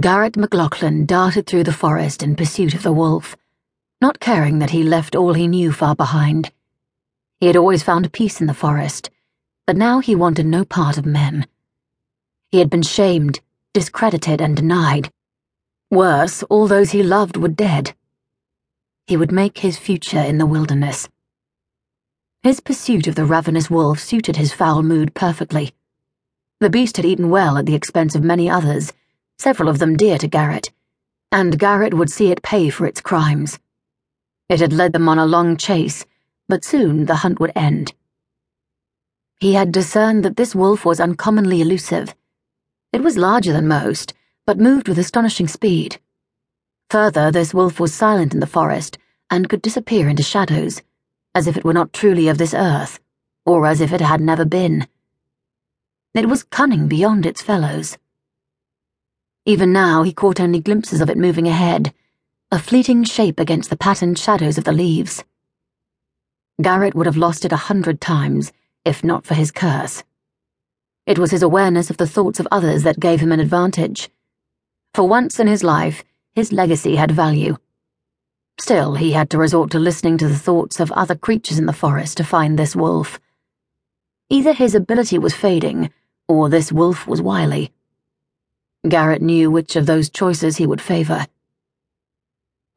Garrett MacLachlan darted through the forest in pursuit of the wolf, not caring that he left all he knew far behind. He had always found peace in the forest, but now he wanted no part of men. He had been shamed, discredited, and denied. Worse, all those he loved were dead. He would make his future in the wilderness. His pursuit of the ravenous wolf suited his foul mood perfectly. The beast had eaten well at the expense of many others, several of them dear to Garrett, and Garrett would see it pay for its crimes. It had led them on a long chase, but soon the hunt would end. He had discerned that this wolf was uncommonly elusive. It was larger than most, but moved with astonishing speed. Further, this wolf was silent in the forest and could disappear into shadows, as if it were not truly of this earth, or as if it had never been. It was cunning beyond its fellows. Even now, he caught only glimpses of it moving ahead, a fleeting shape against the patterned shadows of the leaves. Garrett would have lost it a hundred times, if not for his curse. It was his awareness of the thoughts of others that gave him an advantage. For once in his life, his legacy had value. Still, he had to resort to listening to the thoughts of other creatures in the forest to find this wolf. Either his ability was fading, or this wolf was wily. Garrett knew which of those choices he would favor.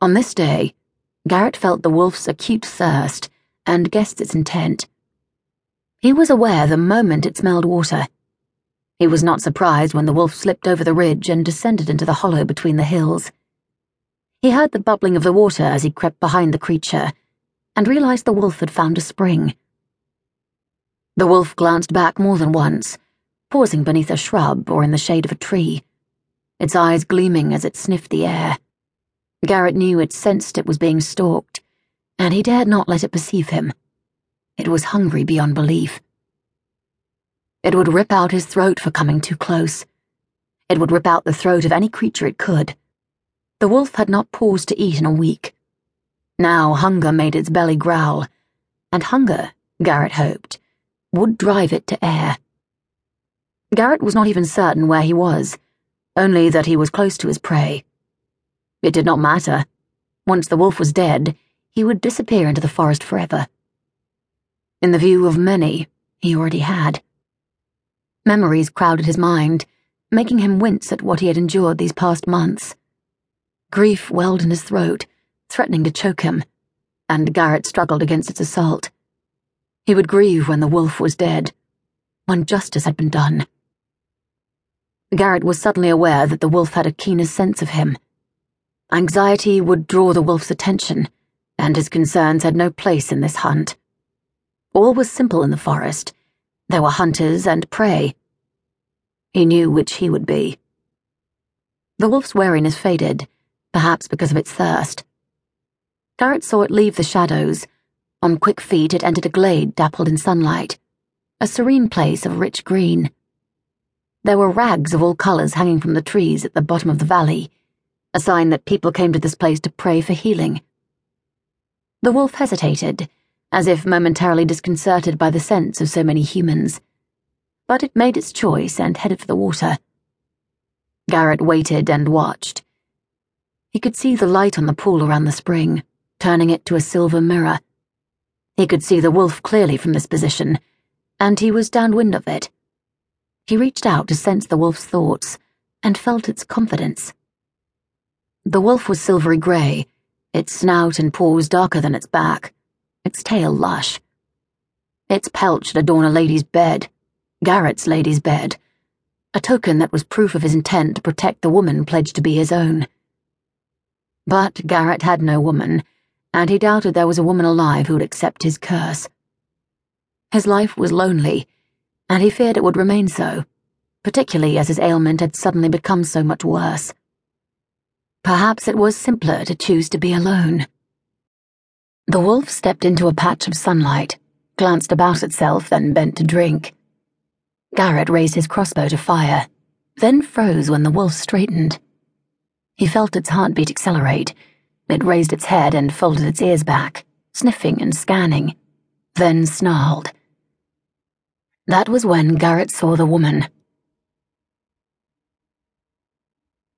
On this day, Garrett felt the wolf's acute thirst and guessed its intent. He was aware the moment it smelled water. He was not surprised when the wolf slipped over the ridge and descended into the hollow between the hills. He heard the bubbling of the water as he crept behind the creature and realized the wolf had found a spring. The wolf glanced back more than once, pausing beneath a shrub or in the shade of a tree, its eyes gleaming as it sniffed the err. Garrett knew it sensed it was being stalked, and he dared not let it perceive him. It was hungry beyond belief. It would rip out his throat for coming too close. It would rip out the throat of any creature it could. The wolf had not paused to eat in a week. Now hunger made its belly growl, and hunger, Garrett hoped, would drive it to air. Garrett was not even certain where he was, only that he was close to his prey. It did not matter. Once the wolf was dead, he would disappear into the forest forever. In the view of many, he already had. Memories crowded his mind, making him wince at what he had endured these past months. Grief welled in his throat, threatening to choke him, and Garrett struggled against its assault. He would grieve when the wolf was dead, when justice had been done. Garrett was suddenly aware that the wolf had a keener sense of him. Anxiety would draw the wolf's attention, and his concerns had no place in this hunt. All was simple in the forest. There were hunters and prey. He knew which he would be. The wolf's wariness faded, perhaps because of its thirst. Garrett saw it leave the shadows on quick feet, it entered a glade dappled in sunlight, a serene place of rich green. There were rags of all colors hanging from the trees at the bottom of the valley, a sign that people came to this place to pray for healing. The wolf hesitated, as if momentarily disconcerted by the sense of so many humans, but it made its choice and headed for the water. Garrett waited and watched. He could see the light on the pool around the spring, turning it to a silver mirror. He could see the wolf clearly from this position, and he was downwind of it. He reached out to sense the wolf's thoughts and felt its confidence. The wolf was silvery grey, its snout and paws darker than its back, its tail lush. Its pelt should adorn a lady's bed, Garrett's lady's bed, a token that was proof of his intent to protect the woman pledged to be his own. But Garrett had no woman and he doubted there was a woman alive who would accept his curse. His life was lonely, and he feared it would remain so, particularly as his ailment had suddenly become so much worse. Perhaps it was simpler to choose to be alone. The wolf stepped into a patch of sunlight, glanced about itself, then bent to drink. Garrett raised his crossbow to fire, then froze when the wolf straightened. He felt its heartbeat accelerate it raised its head and folded its ears back, sniffing and scanning, then snarled. That was when Garrett saw the woman.